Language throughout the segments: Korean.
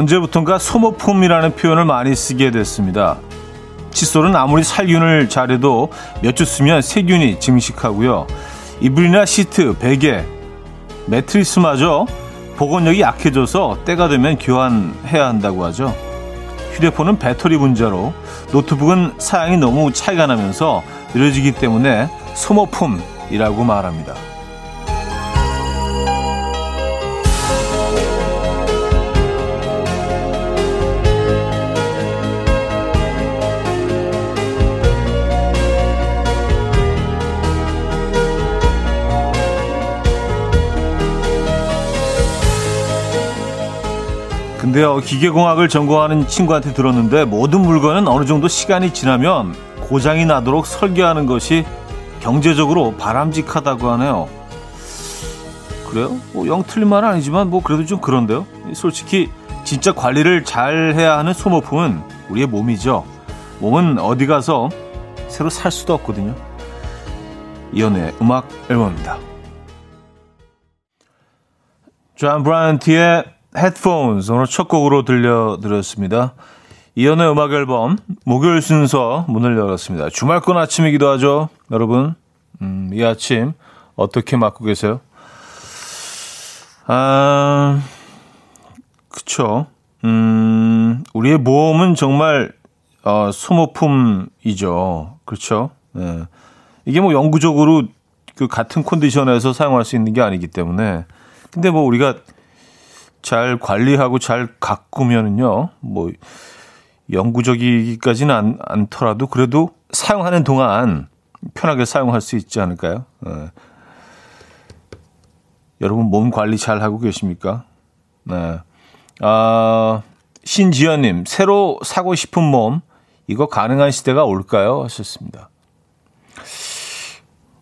언제부턴가 소모품이라는 표현을 많이 쓰게 됐습니다. 칫솔은 아무리 살균을 잘해도 몇 주 쓰면 세균이 증식하고요. 이불이나 시트, 베개, 매트리스마저 복원력이 약해져서 때가 되면 교환해야 한다고 하죠. 휴대폰은 배터리 문제로 노트북은 사양이 너무 차이가 나면서 느려지기 때문에 소모품이라고 말합니다. 근데요, 기계공학을 전공하는 친구한테 들었는데 모든 물건은 어느 정도 시간이 지나면 고장이 나도록 설계하는 것이 경제적으로 바람직하다고 하네요. 그래요? 뭐 영 틀린 말은 아니지만 뭐 그래도 좀 그런데요. 솔직히 진짜 관리를 잘 해야 하는 소모품은 우리의 몸이죠. 몸은 어디 가서 새로 살 수도 없거든요. 이연의 음악 앨범입니다. 존 브라이언티의 Headphones 오늘 첫 곡으로 들려드렸습니다. 이현우의 음악 앨범 목요일 순서 문을 열었습니다. 주말권 아침이기도 하죠. 여러분 음, 이 아침 어떻게 맞고 계세요? 아, 그쵸. 음, 우리의 몸은 정말 어, 소모품이죠. 그렇죠. 네. 이게 뭐 영구적으로 그 같은 컨디션에서 사용할 수 있는 게 아니기 때문에 근데 뭐 우리가 잘 관리하고 잘 가꾸면은요, 뭐, 영구적이기까지는 않, 않더라도 그래도 사용하는 동안 편하게 사용할 수 있지 않을까요? 네. 여러분 몸 관리 잘 하고 계십니까? 네. 아, 신지연님, 새로 사고 싶은 몸, 이거 가능한 시대가 올까요? 하셨습니다.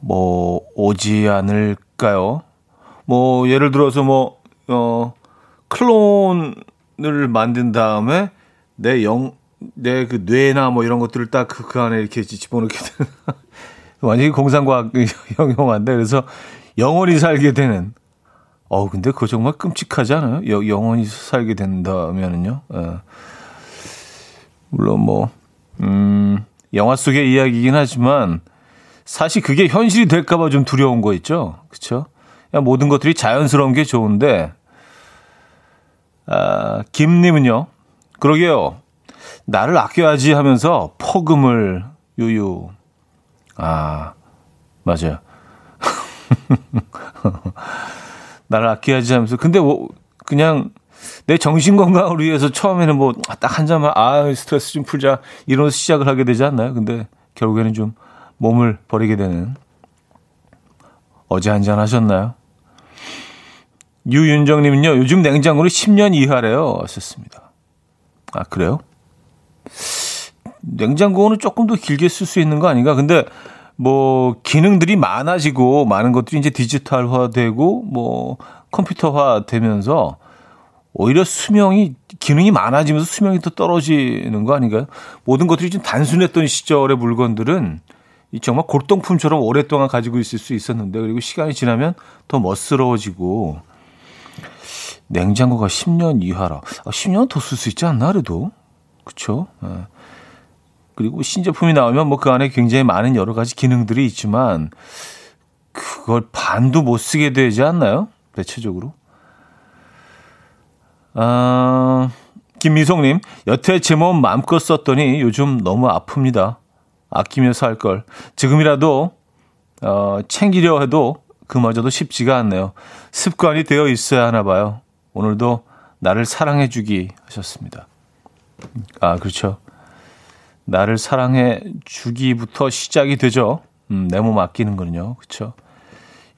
뭐, 오지 않을까요? 뭐, 예를 들어서 뭐, 어, 클론을 만든 다음에 내 영, 내 그 뇌나 뭐 이런 것들을 딱그 안에 이렇게 집어넣게 되는 완전히 공상과학 영용한데 그래서 영원히 살게 되는 어 근데 그거 정말 끔찍하지 않아요? 여, 영원히 살게 된다면은요. 예. 물론 뭐 음, 영화 속의 이야기이긴 하지만 사실 그게 현실이 될까봐 좀 두려운 거 있죠. 그렇죠? 모든 것들이 자연스러운 게 좋은데 아, 김님은요. 그러게요. 나를 아껴야지 하면서 포금을 유유. 아, 맞아요. 나를 아껴야지 하면서. 근데 뭐, 그냥 내 정신 건강을 위해서 처음에는 뭐 딱 한 잔만, 아, 스트레스 좀 풀자. 이런 시작을 하게 되지 않나요? 근데 결국에는 좀 몸을 버리게 되는. 어제 한 잔 하셨나요? 유윤정님은요, 요즘 냉장고는 10년 이하래요. 하셨습니다. 아, 그래요? 냉장고는 조금 더 길게 쓸 수 있는 거 아닌가? 근데 뭐 기능들이 많아지고 많은 것들이 이제 디지털화되고 뭐 컴퓨터화 되면서 오히려 수명이 기능이 많아지면서 수명이 더 떨어지는 거 아닌가요? 모든 것들이 좀 단순했던 시절의 물건들은 정말 골동품처럼 오랫동안 가지고 있을 수 있었는데 그리고 시간이 지나면 더 멋스러워지고 냉장고가 10년 이하라. 아, 10년 더 쓸 수 있지 않나 그래도. 그렇죠? 예. 그리고 신제품이 나오면 뭐 그 안에 굉장히 많은 여러 가지 기능들이 있지만 그걸 반도 못 쓰게 되지 않나요? 대체적으로. 아, 김미송님, 여태 제 몸 마음껏 썼더니 요즘 너무 아픕니다. 아끼며 살 걸. 지금이라도, 어, 챙기려 해도 그마저도 쉽지가 않네요. 습관이 되어 있어야 하나 봐요. 오늘도 나를 사랑해 주기 하셨습니다. 아, 그렇죠. 나를 사랑해 주기부터 시작이 되죠. 음, 내 몸 아끼는 거는요. 그렇죠.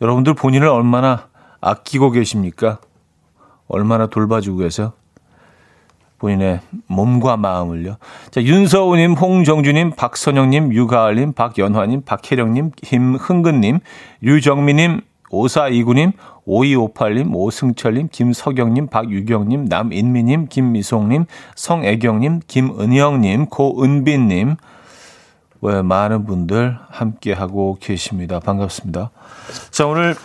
여러분들 본인을 얼마나 아끼고 계십니까? 얼마나 돌봐주고 계세요? 본인의 몸과 마음을요. 자, 윤서우님, 홍정주님, 박선영님, 유가을님, 박연화님, 박혜령님, 김흥근님, 류정미님, 5429님, 5258님, 오승철님, 김석영님, 박유경님, 남인미님, 김미송님, 성애경님, 김은영님, 고은빈님, 왜 많은 분들 함께하고 계십니다. 반갑습니다. 자, 오늘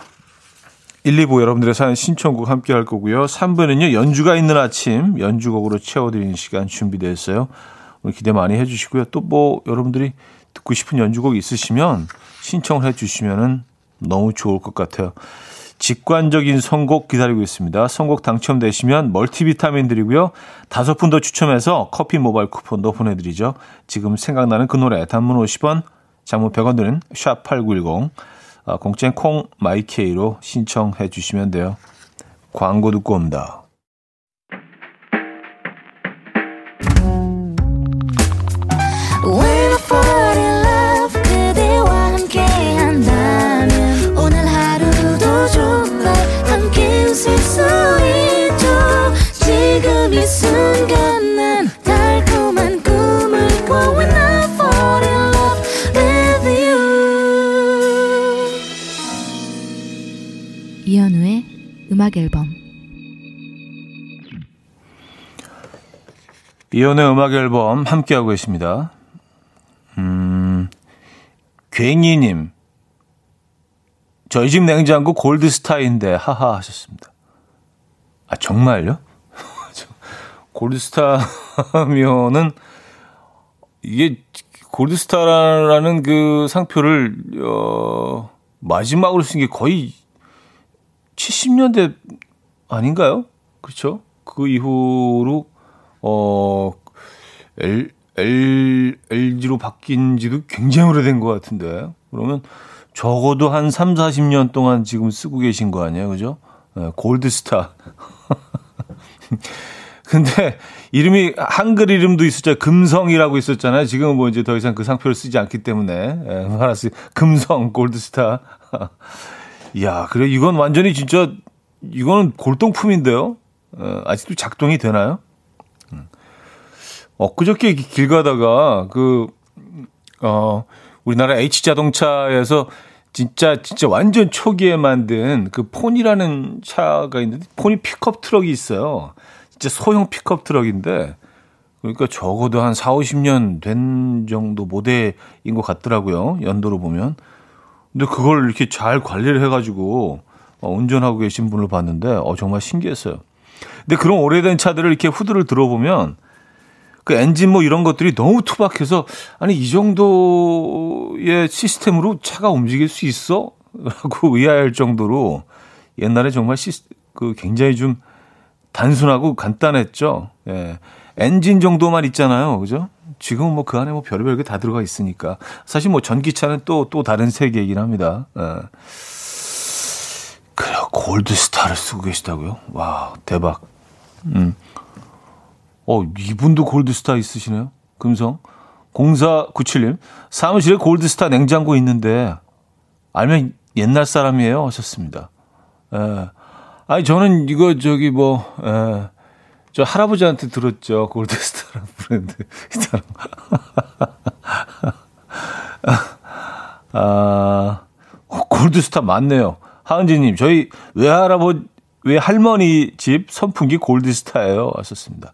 1, 2부 여러분들의 사연 신청곡 함께 할 거고요. 3부는요, 연주가 있는 아침, 연주곡으로 채워드리는 시간 준비되어 있어요. 오늘 기대 많이 해주시고요. 또 뭐, 여러분들이 듣고 싶은 연주곡 있으시면 신청을 해주시면 너무 좋을 것 같아요. 직관적인 선곡 기다리고 있습니다. 선곡 당첨되시면 멀티비타민 드리고요. 다섯 분 더 추첨해서 커피 모바일 쿠폰도 보내드리죠. 지금 생각나는 그 노래 단문 50원, 장문 100원 드는 샵8910 아, 공짜인 콩 마이케이로 신청해 주시면 돼요. 광고 듣고 옵니다. 이연의 음악 앨범 함께하고 계십니다. 음, 괭이님. 저희 집 냉장고 골드스타인데, 하하 하셨습니다. 아, 정말요? 골드스타면은, 이게 골드스타라는 그 상표를, 어, 마지막으로 쓴 게 거의 70년대 아닌가요? 그렇죠? 그 이후로 어 L, L, LG로 바뀐 지도 굉장히 오래된 것 같은데. 그러면 적어도 한 3, 40년 동안 지금 쓰고 계신 거 아니에요? 그죠? 네, 골드스타. 근데 이름이 한글 이름도 있었죠. 금성이라고 있었잖아요. 지금은 뭐 이제 더 이상 그 상표를 쓰지 않기 때문에. 네, 알았어요. 금성, 골드스타. 이야, 그래 이건 완전히 진짜 이거는 골동품인데요. 어, 아직도 작동이 되나요? 음. 엊그저께 길 가다가 그, 어, 우리나라 H자동차에서 진짜, 진짜 완전 초기에 만든 그 포니라는 차가 있는데, 포니 픽업 트럭이 있어요. 진짜 소형 픽업 트럭인데, 그러니까 적어도 한 4, 50년 된 정도 모델인 것 같더라고요. 연도로 보면. 근데 그걸 이렇게 잘 관리를 해가지고 어, 운전하고 계신 분을 봤는데 어, 정말 신기했어요. 근데 그런 오래된 차들을 이렇게 후드를 들어보면 그 엔진 뭐 이런 것들이 너무 투박해서 아니 이 정도의 시스템으로 차가 움직일 수 있어? 라고 의아할 정도로 옛날에 정말 시스, 그 굉장히 좀 단순하고 간단했죠. 예. 엔진 정도만 있잖아요. 그죠? 지금은 뭐 그 안에 뭐 별의별 게 다 들어가 있으니까. 사실 뭐 전기차는 또, 또 다른 세계이긴 합니다. 예. 그래요. 골드스타를 쓰고 계시다고요? 와, 대박. 음. 어, 이분도 골드스타 있으시네요. 금성. 0497님. 사무실에 골드스타 냉장고 있는데, 알면 옛날 사람이에요. 하셨습니다. 예. 아니, 저는 이거 저기 뭐, 예. 저 할아버지한테 들었죠. 골드스타라는 브랜드. 이 사람. 아, 골드스타 맞네요. 하은지님, 저희 외할아버지, 외할머니 집 선풍기 골드스타예요. 왔었습니다.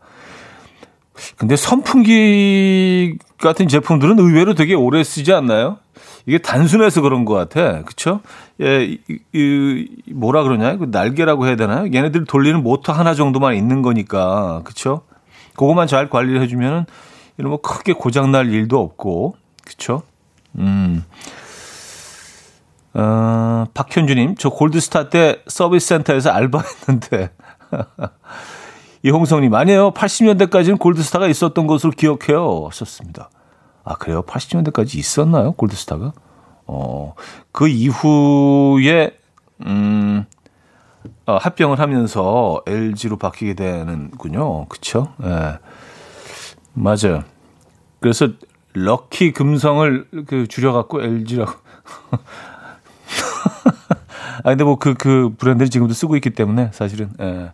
근데 선풍기 같은 제품들은 의외로 되게 오래 쓰지 않나요? 이게 단순해서 그런 것 같아. 그쵸? 예, 이, 이, 뭐라 그러냐? 그 날개라고 해야 되나요? 얘네들 돌리는 모터 하나 정도만 있는 거니까. 그쵸? 그것만 잘 관리를 해주면은, 이런 뭐 크게 고장날 일도 없고. 그쵸? 음. 어, 박현주님, 저 골드스타 때 서비스 센터에서 알바했는데. 이홍성님, 아니에요. 80년대까지는 골드스타가 있었던 것으로 기억해요. 썼습니다. 아, 그래요? 80년대까지 있었나요? 골드스타가? 어, 그 이후에, 음, 어, 합병을 하면서 LG로 바뀌게 되는군요. 그쵸? 예. 네. 맞아요. 그래서 럭키 금성을 그 줄여갖고 LG라고. 아, 근데 뭐 그, 그 브랜드를 지금도 쓰고 있기 때문에 사실은, 예.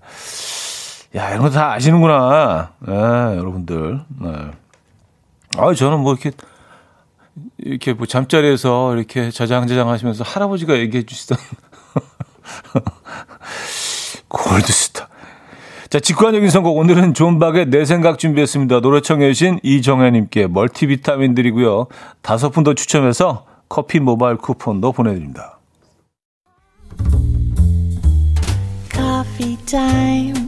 야, 이런 거 다 아시는구나. 예, 여러분들. 네. 아, 저는 뭐 이렇게 이렇게 뭐 잠자리에서 이렇게 자장자장 하시면서 할아버지가 얘기해 주시던 골드스타. 자, 직관적인 선곡. 오늘은 존박의 내 생각 준비했습니다. 노래 청해 주신 이정현님께 멀티비타민 드리고요. 다섯 분 더 추첨해서 커피 모바일 쿠폰도 보내 드립니다. coffee time.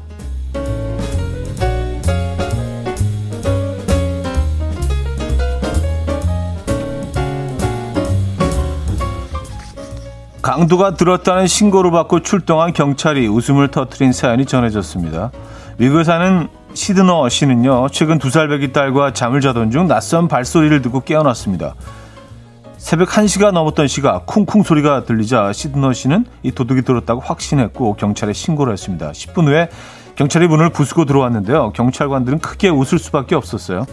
강도가 들었다는 신고를 받고 출동한 경찰이 웃음을 터트린 사연이 전해졌습니다. 미국에 사는 시드너 씨는요, 최근 두 살 배기 딸과 잠을 자던 중 낯선 발소리를 듣고 깨어났습니다. 새벽 1시가 넘었던 시가 쿵쿵 소리가 들리자 시드너 씨는 이 도둑이 들었다고 확신했고 경찰에 신고를 했습니다. 10분 후에 경찰이 문을 부수고 들어왔는데요. 경찰관들은 크게 웃을 수밖에 없었어요.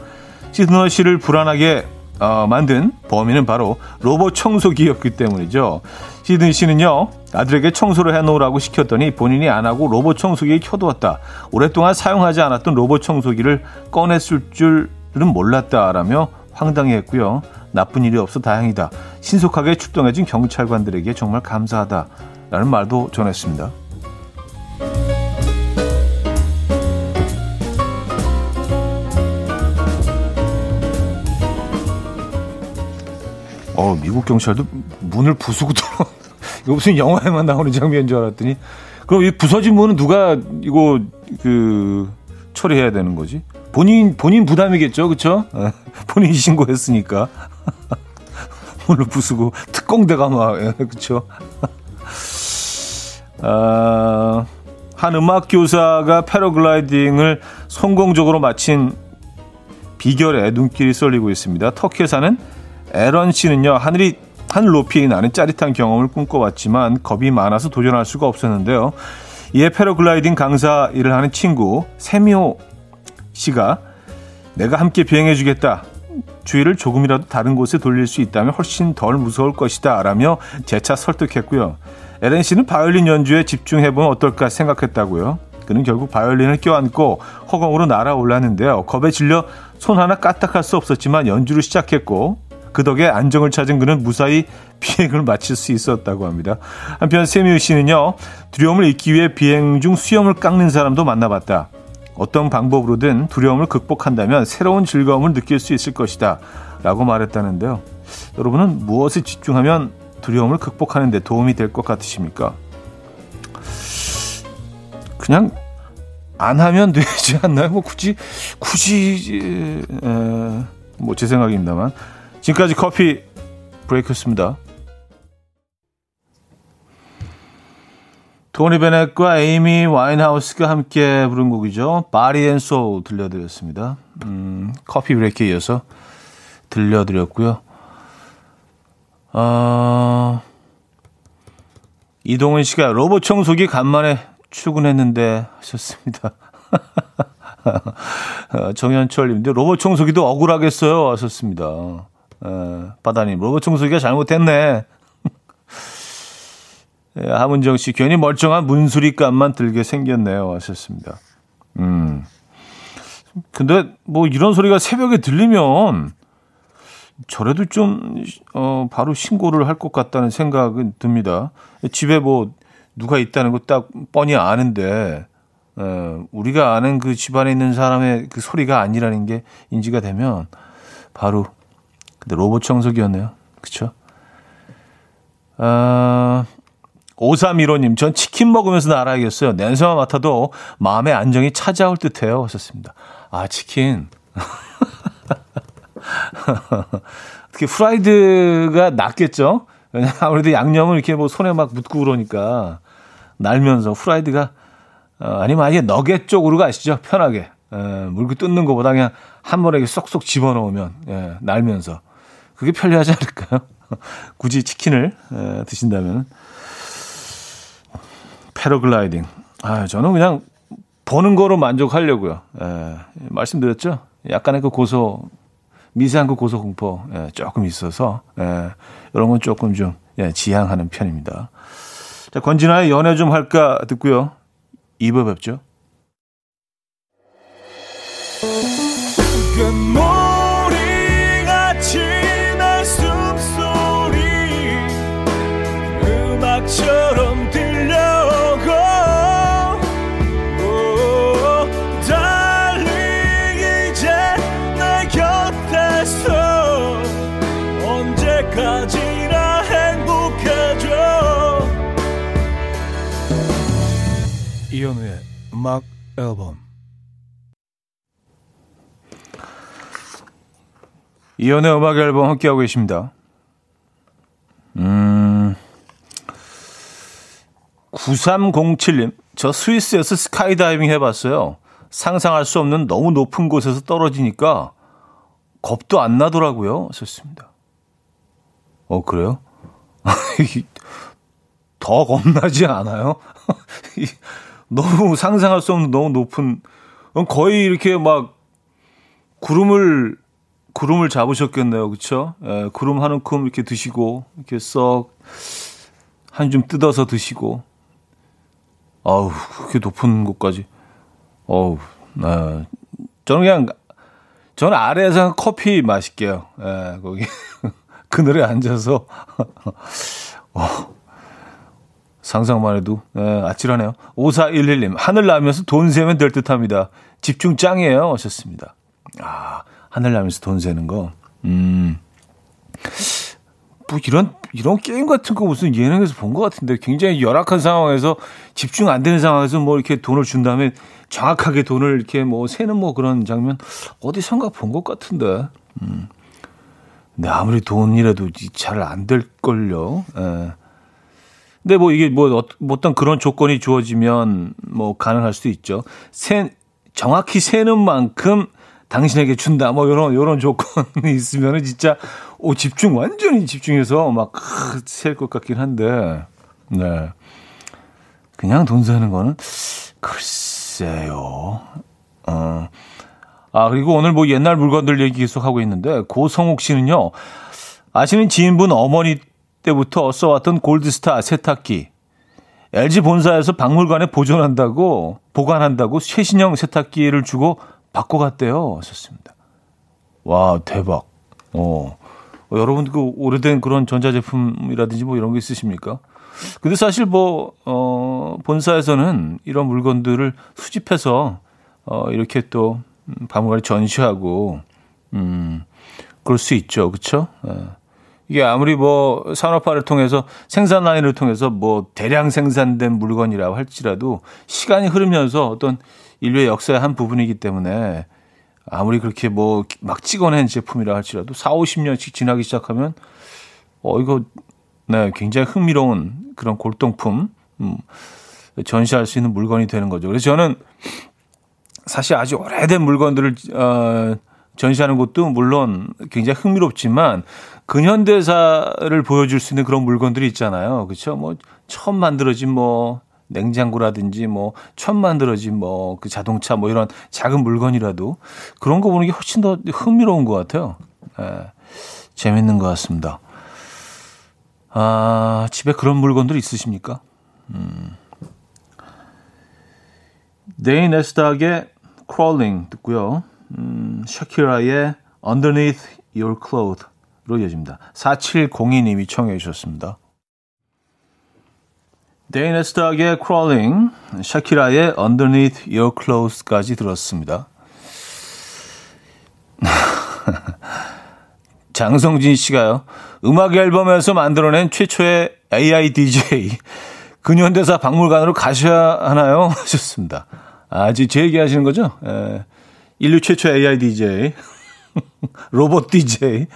시드너 씨를 불안하게 어, 만든 범인은 바로 로봇 청소기였기 때문이죠. 시든 씨는요, 아들에게 청소를 해놓으라고 시켰더니 본인이 안 하고 로봇 청소기에 켜두었다. 오랫동안 사용하지 않았던 로봇 청소기를 꺼냈을 줄은 몰랐다라며 황당해했고요. 나쁜 일이 없어 다행이다. 신속하게 출동해준 경찰관들에게 정말 감사하다 라는 말도 전했습니다. 어, 미국 경찰도 문을 부수고 들어. 이거 무슨 영화에만 나오는 장면인 줄 알았더니. 그럼 이 부서진 문은 누가 이거 그 처리해야 되는 거지? 본인 본인 부담이겠죠, 그렇죠? 본인이 신고했으니까. 문을 부수고 특공대가 막 그렇죠. 아, 한 음악 교사가 패러글라이딩을 성공적으로 마친 비결에 눈길이 쏠리고 있습니다. 터키에 사는 에런 씨는요, 하늘이 하늘 높이 나는 짜릿한 경험을 꿈꿔왔지만 겁이 많아서 도전할 수가 없었는데요. 이에 패러글라이딩 강사 일을 하는 친구 세미호 씨가 내가 함께 비행해주겠다. 주위를 조금이라도 다른 곳에 돌릴 수 있다면 훨씬 덜 무서울 것이다. 라며 재차 설득했고요. 에렌 씨는 바이올린 연주에 집중해보면 어떨까 생각했다고요. 그는 결국 바이올린을 껴안고 허공으로 날아올랐는데요. 겁에 질려 손 하나 까딱할 수 없었지만 연주를 시작했고 그 덕에 안정을 찾은 그는 무사히 비행을 마칠 수 있었다고 합니다. 한편 세미우 씨는요, 두려움을 잊기 위해 비행 중 수염을 깎는 사람도 만나봤다. 어떤 방법으로든 두려움을 극복한다면 새로운 즐거움을 느낄 수 있을 것이다. 라고 말했다는데요. 여러분은 무엇에 집중하면 두려움을 극복하는 데 도움이 될 것 같으십니까? 그냥 안 하면 되지 않나요? 뭐 굳이 굳이 뭐 제 생각입니다만 지금까지 커피 브레이크였습니다. 토니 베넷과 에이미 와인하우스가 함께 부른 곡이죠. Body and Soul 들려드렸습니다. 음, 커피 브레이크에 이어서 들려드렸고요. 어, 이동은 씨가 로봇 청소기 간만에 출근했는데 하셨습니다. 어, 정현철님인데 로봇 청소기도 억울하겠어요 하셨습니다. 에, 바다님 로봇 청소기가 잘못했네. 예, 하문정 씨 괜히 멀쩡한 문수리감만 들게 생겼네요 하셨습니다. 음. 근데 뭐 이런 소리가 새벽에 들리면 저래도 좀, 어, 바로 신고를 할 것 같다는 생각은 듭니다. 집에 뭐 누가 있다는 거 딱 뻔히 아는데, 어, 우리가 아는 그 집안에 있는 사람의 그 소리가 아니라는 게 인지가 되면 바로, 근데 로봇 청소기였네요. 그쵸? 아, 5315님, 전 치킨 먹으면서 날아야겠어요. 냄새만 맡아도 마음의 안정이 찾아올 듯 해요. 하셨습니다. 아, 치킨. 특히 프라이드가 낫겠죠? 왜냐면 아무래도 양념을 이렇게 뭐 손에 막 묻고 그러니까 날면서 프라이드가 어, 아니면 아예 너겟 쪽으로 가시죠. 편하게. 에, 물고 뜯는 것보다 그냥 한 번에 쏙쏙 집어넣으면 예, 날면서 그게 편리하지 않을까요? 굳이 치킨을 에, 드신다면 패러글라이딩. 아, 저는 그냥 보는 거로 만족하려고요. 에, 말씀드렸죠? 약간의 그 고소 미세한 그 고소 공포 예, 조금 있어서 예, 이런 건 조금 좀 예, 지향하는 편입니다. 자, 권진아의 연애 좀 할까 듣고요. 2부 뵙죠. 앨범 이연의 음악 앨범 함께하고 계십니다. 음, 9307님, 저 스위스에서 스카이다이빙 해봤어요. 상상할 수 없는 너무 높은 곳에서 떨어지니까 겁도 안 나더라고요. 좋습니다. 어, 그래요? 더 겁나지 않아요? 너무 상상할 수 없는 너무 높은, 거의 이렇게 막 구름을 구름을 잡으셨겠네요. 그쵸? 예, 구름 한 움큼 이렇게 드시고, 이렇게 썩, 한 줌 뜯어서 드시고. 아우, 그렇게 높은 곳까지. 어우, 네. 저는 그냥, 저는 아래에서 커피 마실게요. 예, 거기. 그늘에 앉아서. 어, 상상만 해도, 예, 아찔하네요. 5411님, 하늘 나면서 돈 세면 될 듯 합니다. 집중 짱이에요. 하셨습니다. 아, 하늘 나면서 돈 세는 거. 음. 뭐 이런 이런 게임 같은 거 무슨 예능에서 본 것 같은데 굉장히 열악한 상황에서 집중 안 되는 상황에서 뭐 이렇게 돈을 준 다음에 정확하게 돈을 이렇게 뭐 세는 뭐 그런 장면 어디선가 본 것 같은데. 음. 근데 아무리 돈이라도 잘 안 될 걸요. 예. 근데 뭐 이게 뭐, 어, 뭐 어떤 그런 조건이 주어지면 뭐 가능할 수도 있죠. 세, 정확히 세는 만큼 당신에게 준다. 뭐 요런 요런 조건이 있으면은 진짜 오 집중 완전히 집중해서 막셀것 같긴 한데. 네. 그냥 돈 쓰는 거는 글쎄요. 어. 아, 그리고 오늘 뭐 옛날 물건들 얘기 계속 하고 있는데 고성욱 씨는요. 아시는 지인분 어머니 때부터 써왔던 골드스타 세탁기. LG 본사에서 박물관에 보존한다고 보관한다고 최신형 세탁기를 주고 바꿔갔대요. 하셨습니다. 와, 대박. 어. 어, 여러분 그 오래된 그런 전자제품이라든지 뭐 이런 거 있으십니까? 근데 사실 뭐, 어, 본사에서는 이런 물건들을 수집해서, 어, 이렇게 또, 음, 박물관에 전시하고, 음, 그럴 수 있죠. 그쵸? 예. 이게 아무리 뭐 산업화를 통해서 생산 라인을 통해서 뭐 대량 생산된 물건이라고 할지라도 시간이 흐르면서 어떤 인류의 역사의 한 부분이기 때문에 아무리 그렇게 뭐 막 찍어낸 제품이라 할지라도 4, 50년씩 지나기 시작하면 어 이거 네, 굉장히 흥미로운 그런 골동품 음, 전시할 수 있는 물건이 되는 거죠. 그래서 저는 사실 아주 오래된 물건들을 어, 전시하는 것도 물론 굉장히 흥미롭지만 근현대사를 보여줄 수 있는 그런 물건들이 있잖아요. 그렇죠? 뭐 처음 만들어진 뭐 냉장고라든지 뭐 처음 만들어진 뭐 그 자동차 뭐 이런 작은 물건이라도 그런 거 보는 게 훨씬 더 흥미로운 것 같아요. 예, 재밌는 것 같습니다. 아, 집에 그런 물건들 있으십니까? 음. 네인 에스닥의 Crawling 듣고요. 음, 샤키라의 Underneath Your Clothes로 이어집니다. 4702님이 청해 주셨습니다. 데이네 스탁의 Crawling, 샤키라의 Underneath Your Clothes까지 들었습니다. 장성진 씨가요. 음악 앨범에서 만들어낸 최초의 AI DJ 근현대사 박물관으로 가셔야 하나요? 하셨습니다. 아, 지금 제 얘기 하시는 거죠? 에, 인류 최초 AI DJ 로봇 DJ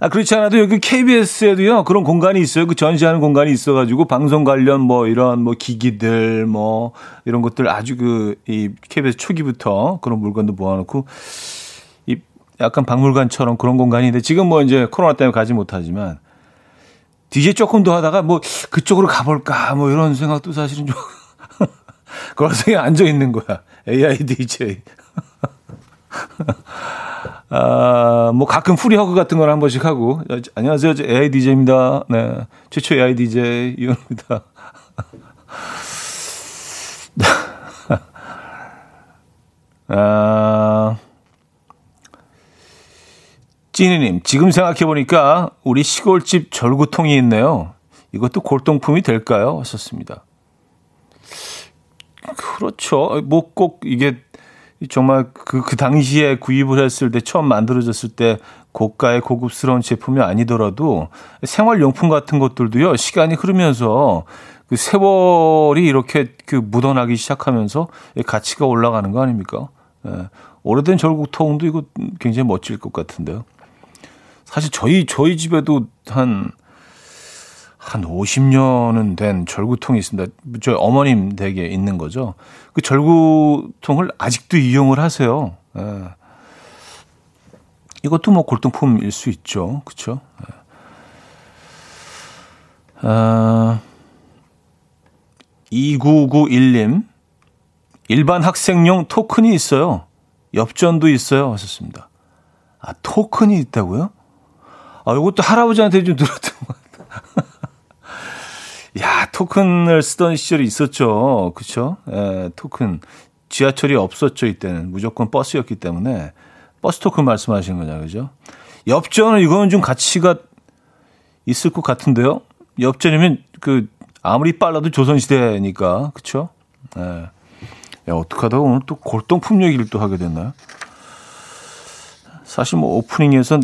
아, 그렇지 않아도 여기 KBS에도요, 그런 공간이 있어요. 그 전시하는 공간이 있어가지고, 방송 관련 뭐 이런 뭐 기기들, 뭐 이런 것들 아주 그, 이 KBS 초기부터 그런 물건도 모아놓고, 이 약간 박물관처럼 그런 공간인데, 지금 뭐 이제 코로나 때문에 가지 못하지만, DJ 조금 더 하다가 뭐 그쪽으로 가볼까, 뭐 이런 생각도 사실은 좀, 그런 생각에 앉아 있는 거야. AI DJ. 아, 뭐 가끔 프리허그 같은 걸 한 번씩 하고 안녕하세요. 저 AI DJ입니다. 네. 최초 AI DJ 이현입니다. 아, 찐이님, 지금 생각해보니까 우리 시골집 절구통이 있네요. 이것도 골동품이 될까요? 하셨습니다. 그렇죠. 뭐 꼭 이게 정말 그, 그 당시에 구입을 했을 때 처음 만들어졌을 때 고가의 고급스러운 제품이 아니더라도 생활용품 같은 것들도요, 시간이 흐르면서 그 세월이 이렇게 그 묻어나기 시작하면서 가치가 올라가는 거 아닙니까? 예. 오래된 절구통도 이거 굉장히 멋질 것 같은데요. 사실 저희, 저희 집에도 한, 한 50년은 된 절구통이 있습니다. 저희 어머님 댁에 있는 거죠. 그 절구통을 아직도 이용을 하세요. 예. 이것도 뭐 골동품일 수 있죠. 그쵸? 예. 아, 2991님. 일반 학생용 토큰이 있어요. 엽전도 있어요. 하셨습니다. 아, 토큰이 있다고요? 아, 이것도 할아버지한테 좀 들었던 것 토큰을 쓰던 시절이 있었죠. 그쵸? 예, 토큰. 지하철이 없었죠, 이때는. 무조건 버스였기 때문에. 버스 토큰 말씀하시는 거냐, 그죠? 엽전은 이거는 좀 가치가 있을 것 같은데요? 엽전이면 그, 아무리 빨라도 조선시대니까, 그쵸? 예. 야, 어떡하다가 오늘 또 골동품 얘기를 또 하게 됐나요? 사실 뭐 오프닝에선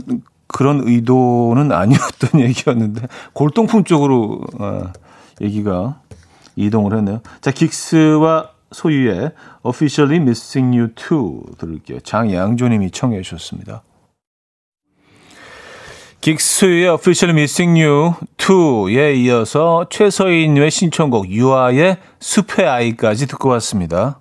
그런 의도는 아니었던 얘기였는데, 골동품 쪽으로, 어, 얘기가 이동을 했네요. 자, 긱스와 소유의 Officially Missing You 2 들을게요. 장양조님이 청해 주셨습니다. 긱스의 Officially Missing You 2에 이어서 최서인의 신청곡 유아의 숲의 아이까지 듣고 왔습니다.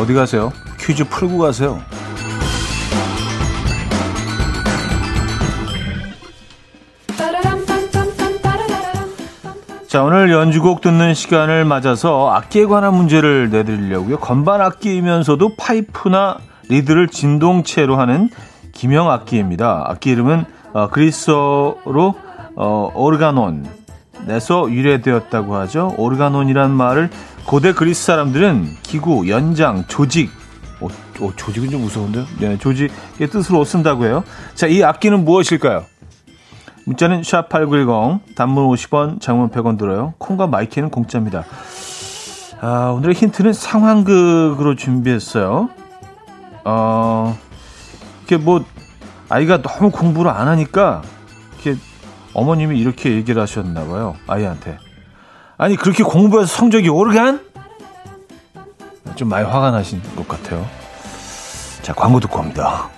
어디 가세요? 퀴즈 풀고 가세요. 자, 오늘 연주곡 듣는 시간을 맞아서 악기에 관한 문제를 내드리려고요. 건반 악기이면서도 파이프나 리드를 진동체로 하는 기명 악기입니다. 악기 이름은 어, 그리스어로 어, 오르가논에서 유래되었다고 하죠. 오르가논이란 말을 고대 그리스 사람들은 기구, 연장, 조직, 오, 오, 조직은 좀 무서운데요? 네, 조직의 뜻으로 쓴다고 해요. 자, 이 악기는 무엇일까요? 문자는 샵8910, 단문 50원, 장문 100원 들어요. 콩과 마이키는 공짜입니다. 아, 오늘의 힌트는 상황극으로 준비했어요. 어, 이게 뭐, 아이가 너무 공부를 안 하니까, 이렇게 어머님이 이렇게 얘기를 하셨나 봐요. 아이한테. 아니 그렇게 공부해서 성적이 오르간? 좀 많이 화가 나신 것 같아요. 자 광고 듣고 옵니다.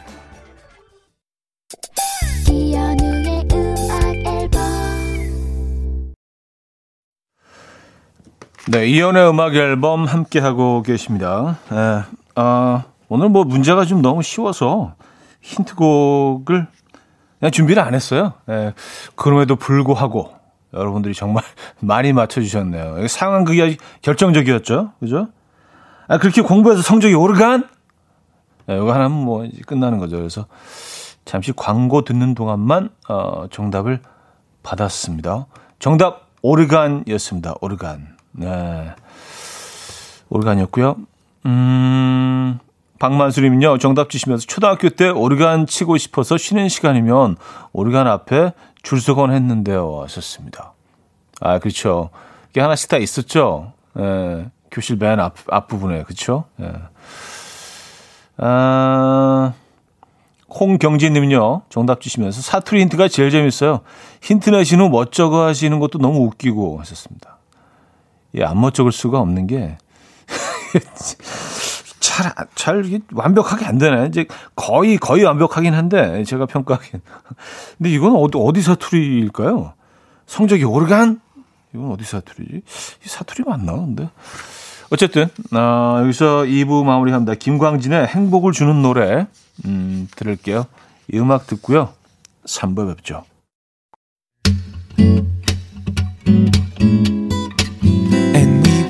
네, 이연의 음악 앨범 함께 하고 계십니다. 네, 어, 오늘 뭐 문제가 좀 너무 쉬워서 힌트곡을 그냥 준비를 안 했어요. 네, 그럼에도 불구하고 여러분들이 정말 많이 맞춰주셨네요. 상황극이 결정적이었죠. 그죠? 아, 그렇게 공부해서 성적이 오르간? 네, 이거 하나면 뭐 끝나는 거죠. 그래서 잠시 광고 듣는 동안만 어, 정답을 받았습니다. 정답 오르간이었습니다. 오르간. 네. 오르간이었고요. 음, 박만수님은요, 정답 주시면서 초등학교 때 오르간 치고 싶어서 쉬는 시간이면 오르간 앞에 줄서건 했는데요. 하셨습니다. 아, 그렇죠. 이게 하나씩 다 있었죠. 예, 교실 맨 앞, 앞부분에. 그렇죠? 예. 아, 홍경진님은요, 정답 주시면서 사투리 힌트가 제일 재밌어요. 힌트 내신 후 멋쩍어 하시는 것도 너무 웃기고 하셨습니다. 예, 안 멋쩍을 수가 없는 게, 잘, 잘, 완벽하게 안 되네. 이제 거의, 거의 완벽하긴 한데, 제가 평가하기엔. 근데 이건 어디, 어디 사투리일까요? 성적이 오르간? 이건 어디 사투리지? 이 사투리 맞나, 근데? 어쨌든, 어, 여기서 2부 마무리 합니다. 김광진의 행복을 주는 노래, 음, 들을게요. 이 음악 듣고요. 3부 뵙죠.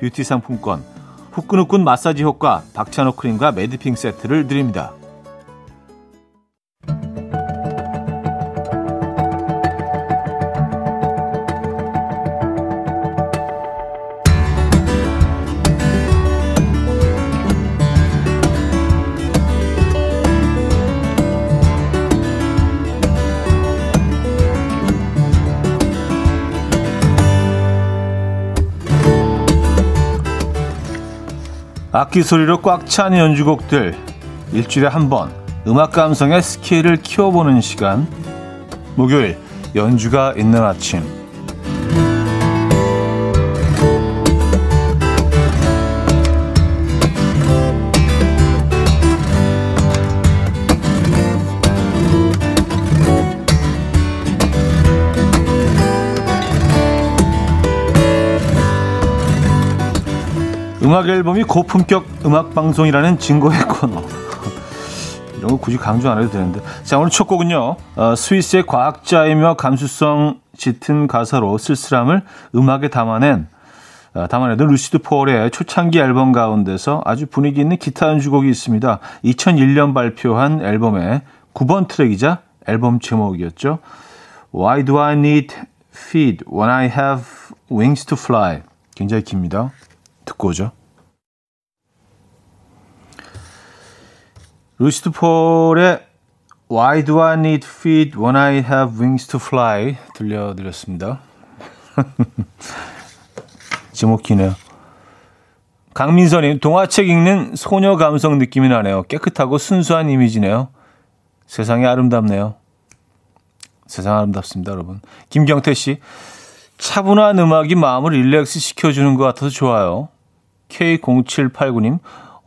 뷰티 상품권, 후끈후끈 마사지 효과 박찬호 크림과 매디핑 세트를 드립니다. 악기 소리로 꽉 찬 연주곡들 일주일에 한 번 음악 감성의 스케일을 키워보는 시간. 목요일 연주가 있는 아침 음악 앨범이 고품격 음악 방송이라는 증거의 코너. 이런 거 굳이 강조 안 해도 되는데. 자, 오늘 첫 곡은요. 어, 스위스의 과학자이며 감수성 짙은 가사로 쓸쓸함을 음악에 담아낸 어, 담아내던 루시드 폴의 초창기 앨범 가운데서 아주 분위기 있는 기타 연주곡이 있습니다. 2001년 발표한 앨범의 9번 트랙이자 앨범 제목이었죠. Why do I need feet when I have wings to fly? 굉장히 깁니다. 듣고 오죠. 루시드 폴의 Why do I need feet when I have wings to fly 들려드렸습니다. 제목 기네요. 강민선님 동화책 읽는 소녀 감성 느낌이 나네요. 깨끗하고 순수한 이미지네요. 세상이 아름답네요. 세상 아름답습니다, 여러분. 김경태 씨, 차분한 음악이 마음을 릴렉스 시켜주는 것 같아서 좋아요. K0789님,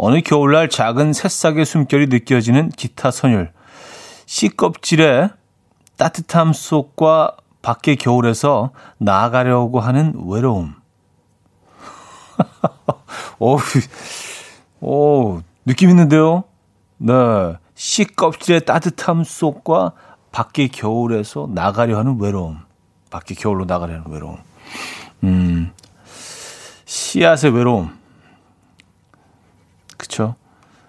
어느 겨울날 작은 새싹의 숨결이 느껴지는 기타 선율. 씨 껍질에 따뜻함 속과 밖의 겨울에서 나아가려고 하는 외로움. 오, 오, 느낌 있는데요? 네. 씨 껍질의 따뜻함 속과 밖의 겨울에서 나가려 하는 외로움. 밖의 겨울로 나가려 하는 외로움. 음, 씨앗의 외로움. 그쵸.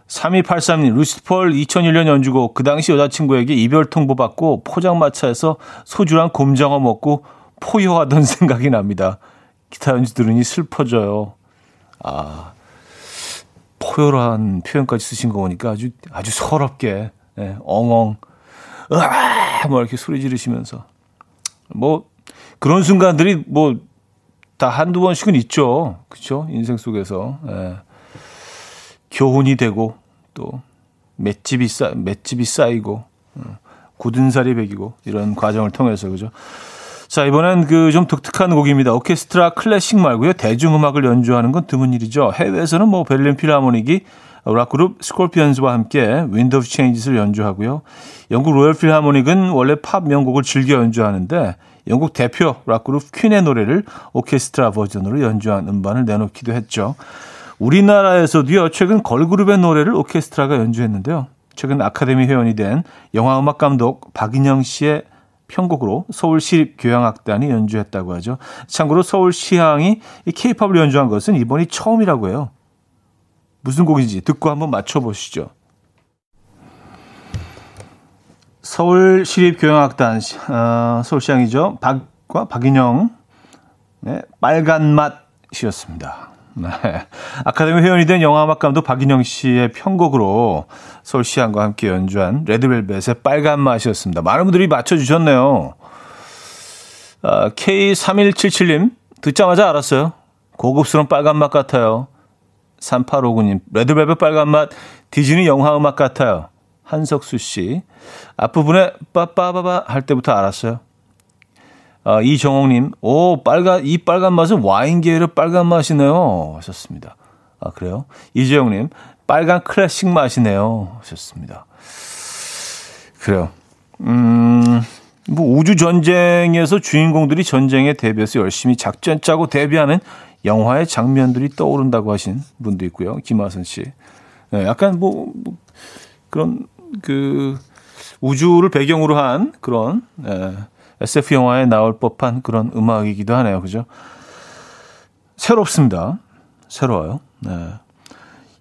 3283님, 루시폴 2001년 연주곡, 그 당시 여자친구에게 이별 통보 받고 포장마차에서 소주랑 곰장어 먹고 포효하던 생각이 납니다. 기타 연주 들으니 슬퍼져요. 아, 포효란 표현까지 쓰신 거 보니까 아주, 아주 서럽게, 예, 엉엉, 으아! 뭐 이렇게 소리 지르시면서. 뭐, 그런 순간들이 뭐, 다 한두 번씩은 있죠. 그쵸? 인생 속에서. 예. 교훈이 되고 또 맷집이 쌓 맷집이 쌓이고 어, 굳은 살이 배기고 이런 과정을 통해서 그죠. 자 이번엔 그 좀 독특한 곡입니다. 오케스트라 클래식 말고요 대중음악을 연주하는 건 드문 일이죠. 해외에서는 뭐 베를린 필하모닉이 락그룹 스콜피언즈와 함께 Wind of Change를 연주하고요. 영국 로열 필하모닉은 원래 팝 명곡을 즐겨 연주하는데 영국 대표 락그룹 퀸의 노래를 오케스트라 버전으로 연주한 음반을 내놓기도 했죠. 우리나라에서도요, 최근 걸그룹의 노래를 오케스트라가 연주했는데요. 최근 아카데미 회원이 된 영화음악 감독 박인영 씨의 편곡으로 서울시립교향악단이 연주했다고 하죠. 참고로 서울시향이 케이팝을 연주한 것은 이번이 처음이라고 해요. 무슨 곡인지 듣고 한번 맞춰보시죠. 서울시립교향악단 어, 서울시향이죠. 박과 박인영 네, 빨간 맛이었습니다. 네. 아카데미 회원이 된 영화음악 감독 박인영 씨의 편곡으로 서울시향과 함께 연주한 레드벨벳의 빨간 맛이었습니다. 많은 분들이 맞춰주셨네요. 어, K3177님 듣자마자 알았어요. 고급스러운 빨간 맛 같아요. 3859님 레드벨벳 빨간 맛 디즈니 영화 음악 같아요. 한석수 씨. 앞부분에 빠빠바바 할 때부터 알았어요. 아, 이정옥님, 오, 빨간, 이 빨간 맛은 와인 계열의 빨간 맛이네요. 하셨습니다. 아, 그래요? 이재영님, 빨간 클래식 맛이네요. 하셨습니다. 그래요. 음, 뭐 우주 전쟁에서 주인공들이 전쟁에 대비해서 열심히 작전 짜고 대비하는 영화의 장면들이 떠오른다고 하신 분도 있고요. 김하선 씨. 네, 약간 뭐, 뭐 그런 그 우주를 배경으로 한 그런 예, SF 영화에 나올 법한 그런 음악이기도 하네요. 그죠? 새롭습니다. 새로워요. 네.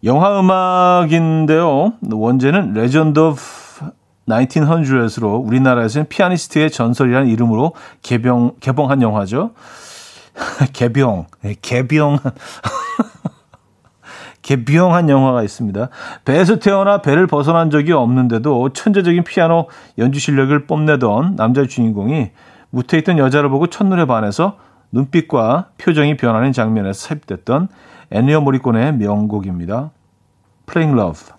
영화 음악인데요. 원제는 Legend of 1900으로 우리나라에서는 피아니스트의 전설이라는 이름으로 개봉, 개봉한 영화죠. 개병, 네, 개병. 개병한 영화가 있습니다. 배에서 태어나 배를 벗어난 적이 없는데도 천재적인 피아노 연주 실력을 뽐내던 남자 주인공이 무태 있던 여자를 보고 첫눈에 반해서 눈빛과 표정이 변하는 장면에서 삽입됐던 애니어 모리콘의 명곡입니다. Playing Love.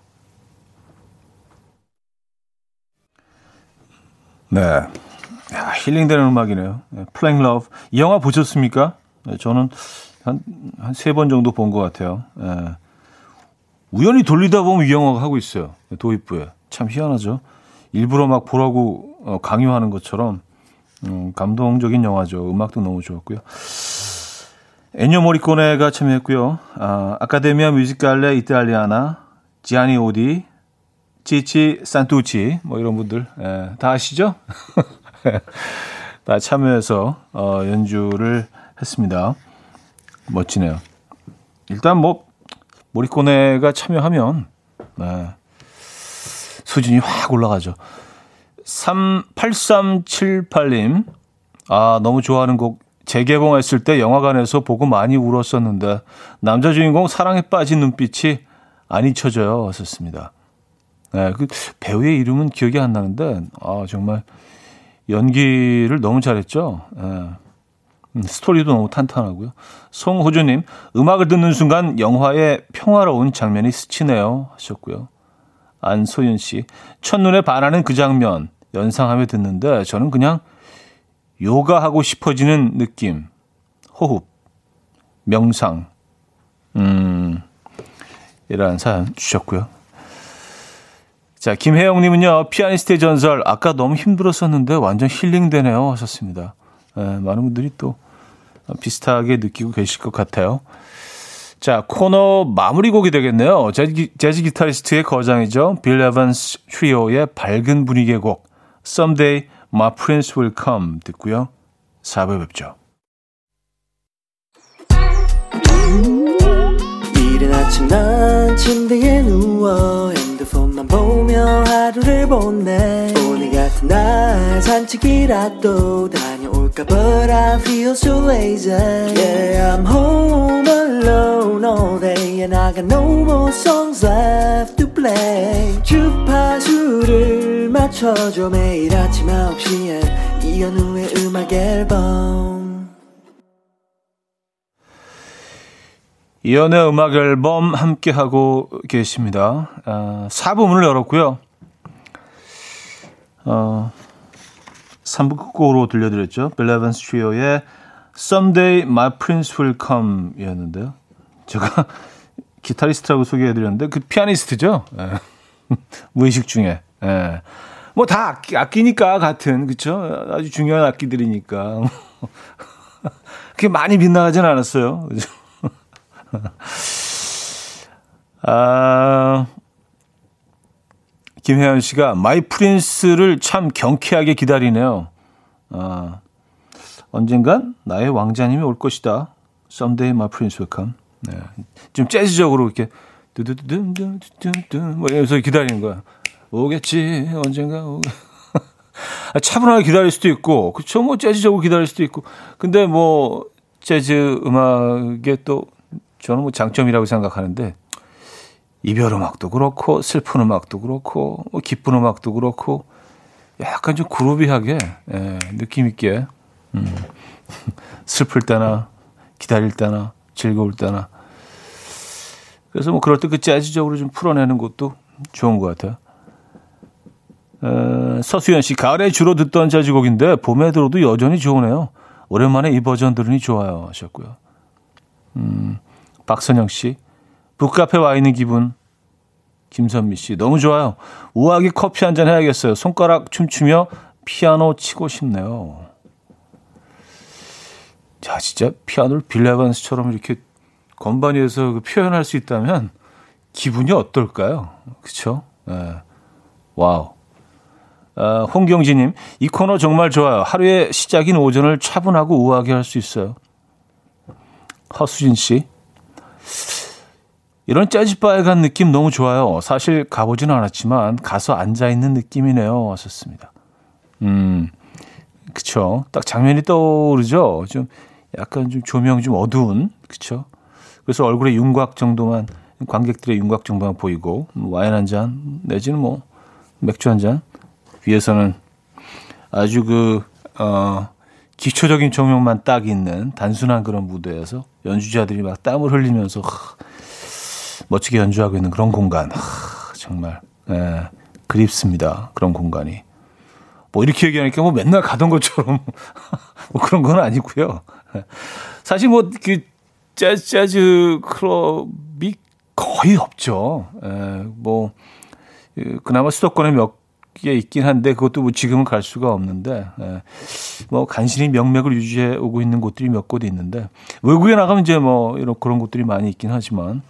네. 야, 힐링되는 음악이네요. 네, Playing Love. 이 영화 보셨습니까? 네, 저는 한, 한 세 번 정도 본 것 같아요. 네. 우연히 돌리다 보면 이 영화가 하고 있어요. 도입부에. 참 희한하죠. 일부러 막 보라고 어, 강요하는 것처럼 음, 감동적인 영화죠. 음악도 너무 좋았고요. 에뇨 모리코네가 참여했고요. 아, 아카데미아 뮤지칼레 이탈리아나, 지아니 오디, 치치 산투치 뭐 이런 분들 예, 다 아시죠? 다 참여해서 어, 연주를 했습니다. 멋지네요. 일단 뭐 모리코네가 참여하면 네, 수준이 확 올라가죠. 38378님 아 너무 좋아하는 곡 재개봉했을 때 영화관에서 보고 많이 울었었는데 남자 주인공 사랑에 빠진 눈빛이 안 잊혀져요. 썼습니다. 네, 그 배우의 이름은 기억이 안 나는데 아 정말 연기를 너무 잘했죠. 네. 음, 스토리도 너무 탄탄하고요. 송호주님, 음악을 듣는 순간 영화의 평화로운 장면이 스치네요. 하셨고요. 안소윤 씨, 첫눈에 반하는 그 장면, 연상하며 듣는데 저는 그냥 요가하고 싶어지는 느낌, 호흡, 명상, 음, 이런 사연 주셨고요. 자, 김혜영님은요, 피아니스트의 전설, 아까 너무 힘들었었는데 완전 힐링되네요. 하셨습니다. 네, 많은 분들이 또 비슷하게 느끼고 계실 것 같아요. 자, 코너 마무리 곡이 되겠네요. 재즈, 재즈 기타리스트의 거장이죠. 빌 에반스 트리오의 밝은 분위기의 곡 Someday My Prince Will Come 듣고요. 4부에 뵙죠. 이른 아침 난 침대에 누워 핸드폰만 보며 하루를 보내 오늘 같은 날 산책이라도 다 볼까 But I feel so lazy Yeah I'm home alone all day And I got no more songs left to play 주파수를 맞춰줘 매일 아침 9시에 이현우의 음악 앨범 이연의 음악 앨범 함께 하고 계십니다. 아, 4부문을 열었고요. 어, 3부 끝곡으로 들려드렸죠. 벨레반스 트리오의 Someday My Prince Will Come 이었는데요. 제가 기타리스트라고 소개해드렸는데 그 피아니스트죠. 예. 무의식 중에. 예. 뭐 다 악기, 악기니까 같은 그쵸? 아주 중요한 악기들이니까. 그게 많이 빗나가진 않았어요. 그죠? 아, 김혜연 씨가 my prince를 참 경쾌하게 기다리네요. 아, 언젠간 나의 왕자님이 올 것이다. Someday my prince will come. 네. 좀 재즈적으로 이렇게 두두두두두두 뭐 이러면서 기다리는 거야. 오겠지 언젠가 오겠. 아, 차분하게 기다릴 수도 있고, 그쵸, 뭐, 재즈적으로 기다릴 수도 있고. 근데 뭐, 재즈 음악의 또, 저는 뭐 장점이라고 생각하는데, 이별 음악도 그렇고, 슬픈 음악도 그렇고, 뭐, 기쁜 음악도 그렇고, 약간 좀 그루비하게, 예, 느낌 있게, 음, 슬플 때나, 기다릴 때나, 즐거울 때나. 그래서 뭐, 그럴 때 그 재즈적으로 좀 풀어내는 것도 좋은 것 같아요. 어, 서수연 씨, 가을에 주로 듣던 재즈곡인데 봄에 들어도 여전히 좋으네요. 오랜만에 이 버전 들으니 좋아요 하셨고요. 음, 박선영 씨, 북카페 와 있는 기분. 김선미 씨, 너무 좋아요. 우아하게 커피 한 잔 해야겠어요. 손가락 춤추며 피아노 치고 싶네요. 자, 진짜 피아노를 빌 에반스처럼 이렇게 건반 위에서 그 표현할 수 있다면 기분이 어떨까요? 그쵸? 네. Wow. 어, 홍경진님, 이 코너 정말 좋아요. 하루의 시작인 오전을 차분하고 우아하게 할 수 있어요. 허수진 씨, 이런 재즈바에 간 느낌 너무 좋아요. 사실 가보지는 않았지만 가서 앉아 있는 느낌이네요. 하셨습니다. 음, 그쵸. 딱 장면이 떠오르죠. 좀 약간 좀 조명 좀 어두운, 그쵸. 그래서 얼굴에 윤곽 정도만 관객들의 윤곽 정도만 보이고 뭐 와인 한 잔 내지는 뭐 맥주 한 잔. 위에서는 아주 그, 어, 기초적인 조명만 딱 있는 단순한 그런 무대에서 연주자들이 막 땀을 흘리면서 하, 멋지게 연주하고 있는 그런 공간. 하, 정말, 예, 그립습니다. 그런 공간이. 뭐 이렇게 얘기하니까 뭐 맨날 가던 것처럼 뭐 그런 건 아니고요. 사실 뭐 그 재즈, 재즈 클럽이 거의 없죠. 예, 뭐 그나마 수도권에 몇게 있긴 한데 그것도 뭐 지금은 갈 수가 없는데 예. 뭐 간신히 명맥을 유지해 오고 있는 곳들이 몇 곳 있는데 외국에 나가면 이제 뭐 이런 그런 곳들이 많이 있긴 하지만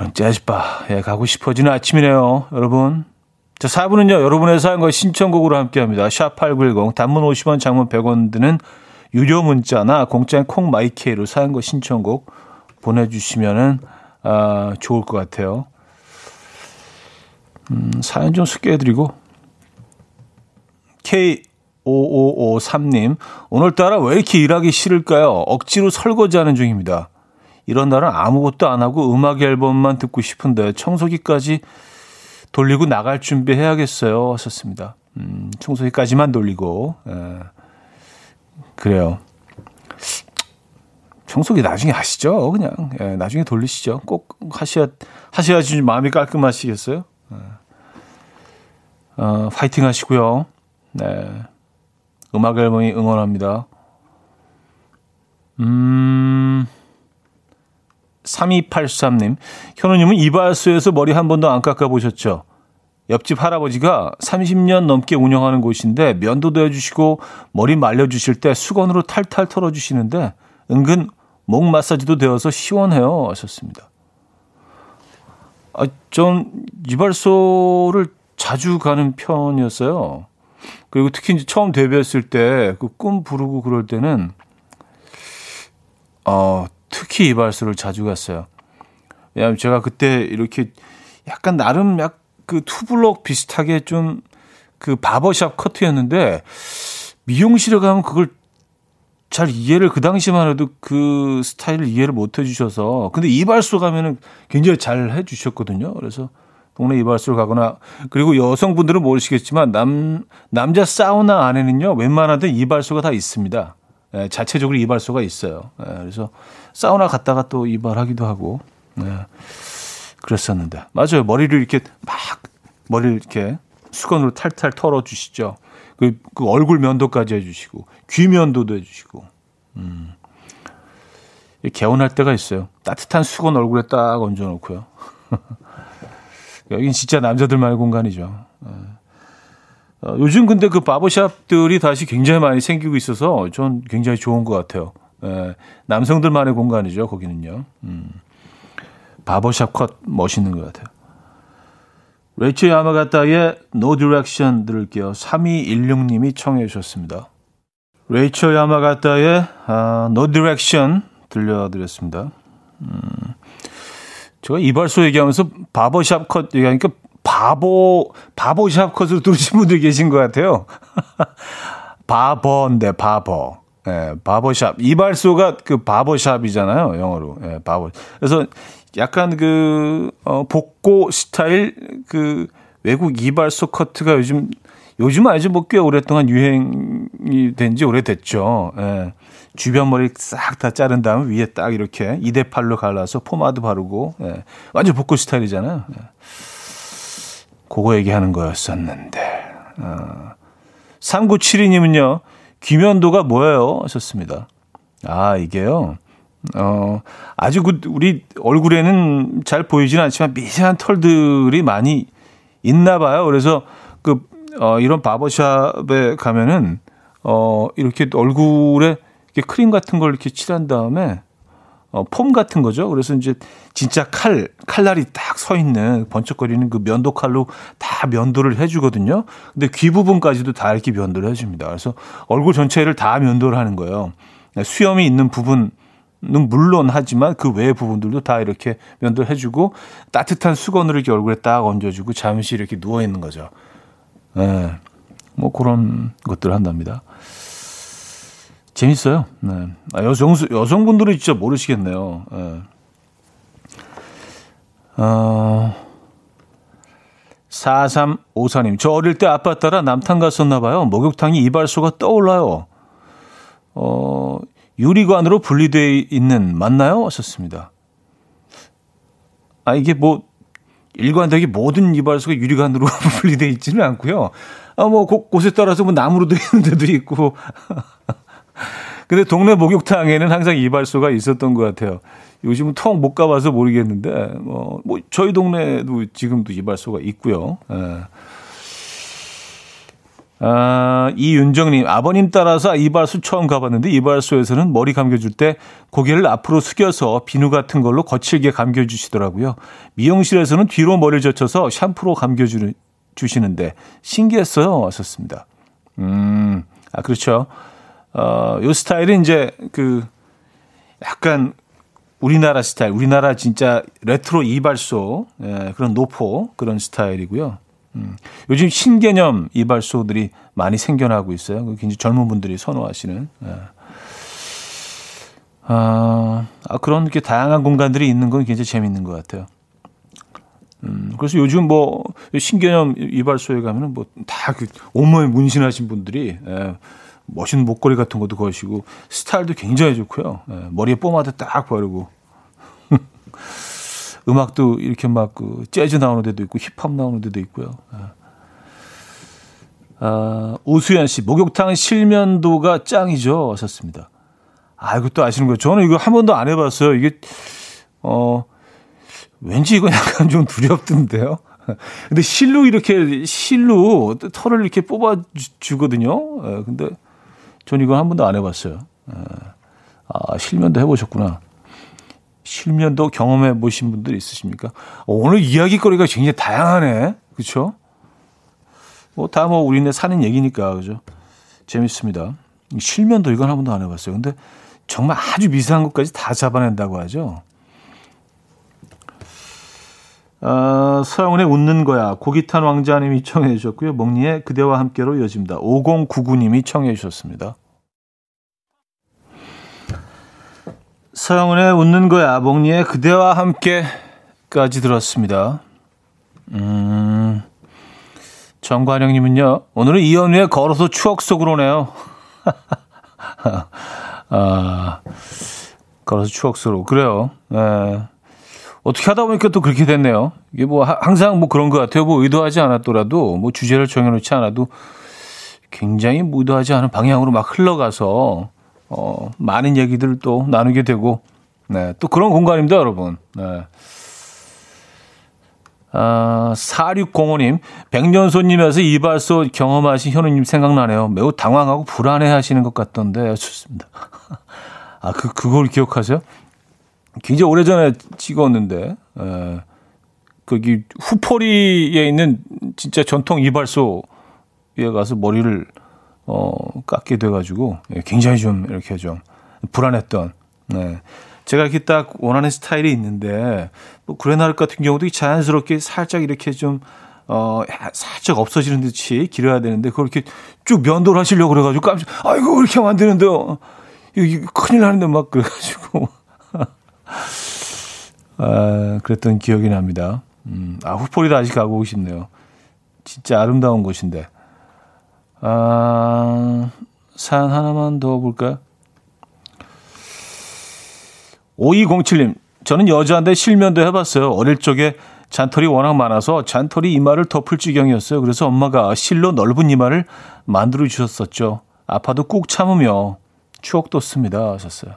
그런 재즈바에 가고 싶어지는 아침이네요, 여러분. 자, 4부는요, 여러분의 사연과 신청곡으로 함께 합니다. 샵8910, 단문 50원, 장문 100원 드는 유료 문자나 공짜인 콩마이케이로 사연과 신청곡 보내주시면은, 아, 좋을 것 같아요. 음, 사연 좀 소개해드리고 K5553님 오늘따라 왜 이렇게 일하기 싫을까요? 억지로 설거지하는 중입니다. 이런 날은 아무것도 안 하고 음악 앨범만 듣고 싶은데 청소기까지 돌리고 나갈 준비해야겠어요. 하셨습니다. 음, 청소기까지만 돌리고 에, 예. 그래요. 청소기 나중에 하시죠. 그냥 예, 나중에 돌리시죠. 꼭 하셔야 하셔야지 마음이 깔끔하시겠어요. 예. 어, 파이팅 하시고요. 네. 음악 앨범이 응원합니다. 음, 3283님. 현우님은 이발소에서 머리 한 번도 안 깎아보셨죠? 옆집 할아버지가 30년 넘게 운영하는 곳인데 면도도 해주시고 머리 말려주실 때 수건으로 탈탈 털어주시는데 은근 목 마사지도 되어서 시원해요. 하셨습니다. 아, 전 이발소를 자주 가는 편이었어요. 그리고 특히 이제 처음 데뷔했을 때 그 꿈 부르고 그럴 때는 어, 특히 이발소를 자주 갔어요. 왜냐하면 제가 그때 이렇게 약간 나름 약 그 투블럭 비슷하게 좀 그 바버샵 커트였는데 미용실에 가면 그걸 잘 이해를 그 당시만 해도 그 스타일을 이해를 못 해주셔서 근데 이발소 가면은 굉장히 잘 해주셨거든요. 그래서 동네 이발소를 가거나 그리고 여성분들은 모르시겠지만 남 남자 사우나 안에는요 웬만하든 이발소가 다 있습니다. 예, 자체적으로 이발소가 있어요. 예, 그래서 사우나 갔다가 또 이발하기도 하고 예, 그랬었는데 맞아요. 머리를 이렇게 막 머리를 이렇게 수건으로 탈탈 털어 주시죠. 그, 그 얼굴 면도까지 해주시고 귀 면도도 해주시고 음. 개운할 때가 있어요. 따뜻한 수건 얼굴에 딱 얹어놓고요. 여긴 진짜 남자들만의 공간이죠. 예. 어, 요즘 근데 그 바버샵들이 다시 굉장히 많이 생기고 있어서 전 굉장히 좋은 것 같아요. 예, 남성들만의 공간이죠, 거기는요. 음. 바버샵 컷 멋있는 것 같아요. 레이첼 야마가타의 No Direction 들을게요. 3216님이 청해 주셨습니다. 레이첼 야마가타의 아, No Direction 들려드렸습니다. 음, 제가 이발소 얘기하면서 바버샵 컷 얘기하니까 바보, 바보 샵 컷으로 들으신 분들 계신 것 같아요. 바버인데, 바버. 예, barbershop. 이발소가 그 barbershop이잖아요, 영어로. 예, 바버. 그래서 약간 그, 어, 복고 스타일 그 외국 이발소 커트가 요즘, 요즘 아주 뭐 꽤 오랫동안 유행이 된 지 오래됐죠. 예. 주변 머리 싹 다 자른 다음 위에 딱 이렇게 이대팔로 갈라서 포마드 바르고, 예. 완전 복고 스타일이잖아요. 예. 그거 얘기하는 거였었는데. 어. 3972님은요, 귀면도가 뭐예요? 하셨습니다. 아, 이게요. 어, 아주 그 우리 얼굴에는 잘 보이지는 않지만 미세한 털들이 많이 있나 봐요. 그래서 그, 어, 이런 바버샵에 가면은, 어, 이렇게 얼굴에 이렇게 크림 같은 걸 이렇게 칠한 다음에 어, 폼 같은 거죠. 그래서 이제 진짜 칼, 칼날이 딱 서 있는 번쩍거리는 그 면도 칼로 다 면도를 해주거든요. 근데 귀 부분까지도 다 이렇게 면도를 해줍니다. 그래서 얼굴 전체를 다 면도를 하는 거예요. 수염이 있는 부분은 물론 하지만 그 외의 부분들도 다 이렇게 면도를 해주고 따뜻한 수건으로 이렇게 얼굴에 딱 얹어주고 잠시 이렇게 누워 있는 거죠. 예. 네. 뭐 그런 것들을 한답니다. 재밌어요. 네. 아, 여성, 여성분들은 진짜 모르시겠네요. 네. 어, 4354님, 저 어릴 때 아빠 따라 남탕 갔었나봐요. 목욕탕이 이발소가 떠올라요. 어, 유리관으로 분리되어 있는, 맞나요? 하셨습니다. 아, 이게 뭐, 일관되게 모든 이발소가 유리관으로 분리되어 있지는 않고요. 아, 뭐, 곳 곳에 따라서 뭐 나무로 되어 있는 데도 있고. 근데 동네 목욕탕에는 항상 이발소가 있었던 것 같아요. 요즘은 통 못 가봐서 모르겠는데, 뭐, 뭐, 저희 동네도 지금도 이발소가 있고요. 예. 아, 이윤정님, 아버님 따라서 이발소 처음 가봤는데, 이발소에서는 머리 감겨줄 때 고개를 앞으로 숙여서 비누 같은 걸로 거칠게 감겨주시더라고요. 미용실에서는 뒤로 머리를 젖혀서 샴푸로 감겨주시는데, 신기했어요. 왔었습니다. 음, 아, 그렇죠. 어, 요 스타일은 이제 그 약간 우리나라 스타일, 우리나라 진짜 레트로 이발소, 예, 그런 노포 그런 스타일이고요. 음, 요즘 신개념 이발소들이 많이 생겨나고 있어요. 굉장히 젊은 분들이 선호하시는. 예. 아, 아, 그런 게 다양한 공간들이 있는 건 굉장히 재밌는 것 같아요. 음, 그래서 요즘 뭐 신개념 이발소에 가면은 뭐 다 그 온몸에 문신하신 분들이 예, 멋있는 목걸이 같은 것도 거시고 스타일도 굉장히 좋고요. 예, 머리에 뽀마드 딱 바르고 음악도 이렇게 막 그 재즈 나오는 데도 있고 힙합 나오는 데도 있고요. 예. 아, 오수연 씨 목욕탕 실면도가 짱이죠. 하셨습니다. 아, 이것도 아시는 거예요. 저는 이거 한 번도 안 해봤어요. 이게 어 왠지 이거 약간 좀 두렵던데요. 근데 실로 이렇게 실로 털을 이렇게 뽑아 주거든요. 예, 근데 전 이거 한 번도 안 해봤어요. 예. 아, 실면도 해보셨구나. 실면도 경험해 보신 분들 있으십니까? 오늘 이야기거리가 굉장히 다양하네. 그렇죠? 뭐 다 뭐 우리네 사는 얘기니까 그죠? 재밌습니다. 실면도 이건 한 번도 안 해봤어요. 근데 정말 아주 미세한 것까지 다 잡아낸다고 하죠. 어, 서영은의 웃는 거야. 고기탄 왕자님이 청해 주셨고요. 몽니의 그대와 함께로 이어집니다. 5099님이 청해 주셨습니다. 서영은의 웃는 거야. 몽니의 그대와 함께까지 들었습니다. 음, 정관영님은요. 오늘은 이연우의 걸어서 추억 속으로네요. 아, 걸어서 추억 속으로. 그래요. 예. 어떻게 하다 보니까 또 그렇게 됐네요. 이게 뭐 항상 뭐 그런 것 같아요. 뭐 의도하지 않았더라도 뭐 주제를 정해놓지 않아도 굉장히 무도하지 않은 방향으로 막 흘러가서 어, 많은 얘기들을 또 나누게 되고 네, 또 그런 공간입니다, 여러분. 네. 아, 4605님, 백년손님에서 이발소 경험하신 현우님 생각나네요. 매우 당황하고 불안해 하시는 것 같던데, 좋습니다. 아, 그, 그걸 기억하세요? 굉장히 오래 전에 찍었는데, 에, 거기 후포리에 있는 진짜 전통 이발소에 가서 머리를, 어, 깎게 돼가지고, 예, 굉장히 좀 이렇게 좀 불안했던, 네. 제가 이렇게 딱 원하는 스타일이 있는데 뭐 그레나르 같은 경우도 자연스럽게 살짝 이렇게 좀 어, 살짝 없어지는 듯이 길어야 되는데, 그걸 이렇게 쭉 면도를 하시려고 그래가지고 깜짝, 아이고, 그렇게 하면 안 되는데요. 이거 큰일 나는데 막 그래가지고. 아, 그랬던 기억이 납니다. 음, 아, 후포리도 아직 가고 싶네요. 진짜 아름다운 곳인데. 아, 사연 하나만 더 볼까요? 5207님, 저는 여자인데 실면도 해봤어요. 어릴 적에 잔털이 워낙 많아서 잔털이 이마를 덮을 지경이었어요. 그래서 엄마가 실로 넓은 이마를 만들어 주셨었죠. 아파도 꾹 참으며 추억 돋습니다. 하셨어요.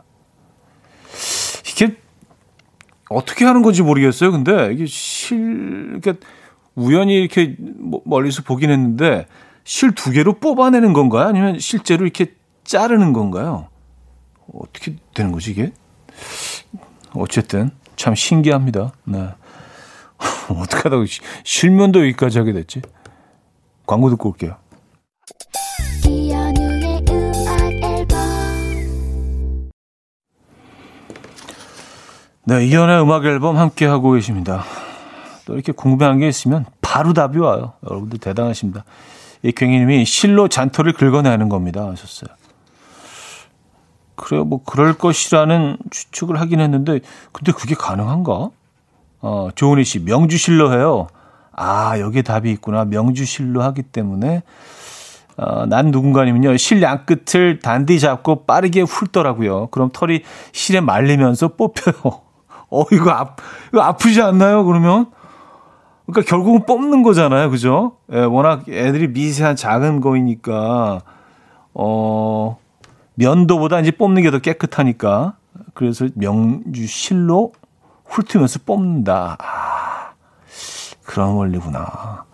이게 어떻게 하는 건지 모르겠어요. 근데 이게 실, 이렇게 우연히 이렇게 멀리서 보긴 했는데 실 두 개로 뽑아내는 건가요? 아니면 실제로 이렇게 자르는 건가요? 어떻게 되는 거지 이게? 어쨌든 참 신기합니다. 네. 어떻게 하다가 실면도 여기까지 하게 됐지? 광고 듣고 올게요. 네, 이연의 음악 앨범 함께 하고 계십니다. 또 이렇게 궁금한 게 있으면 바로 답이 와요. 여러분들 대단하십니다. 이 괭이님이 실로 잔털을 긁어내는 겁니다. 하셨어요. 그래요, 뭐 그럴 것이라는 추측을 하긴 했는데, 근데 그게 가능한가? 어, 조은희 씨, 명주실로 해요. 아, 여기에 답이 있구나. 명주실로 하기 때문에. 어, 난 누군가님은요, 실 양 끝을 단디 잡고 빠르게 훑더라고요. 그럼 털이 실에 말리면서 뽑혀요. 어, 이거 아, 이거 아프지 않나요, 그러면? 그러니까 결국은 뽑는 거잖아요. 그죠? 예, 워낙 애들이 미세한 작은 거이니까, 어, 면도보다 이제 뽑는 게 더 깨끗하니까. 그래서 명주실로 훑으면서 뽑는다. 아, 그런 원리구나.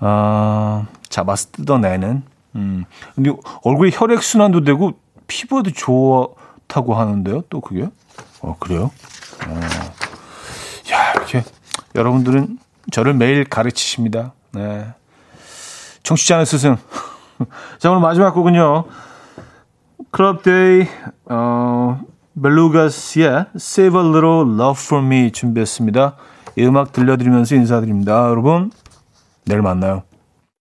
아, 잡아서 뜯어내는. 음. 근데 얼굴에 혈액순환도 되고 피부에도 좋다고 하는데요. 또 그게? 어, 그래요? 어. 야, 이렇게 여러분들은 저를 매일 가르치십니다. 네. 청취자는 스승. 자, 오늘 마지막 곡은요. 클럽데이 어, 멜루가스의 Save a Little Love for Me 준비했습니다. 이 음악 들려드리면서 인사드립니다. 여러분, 내일 만나요.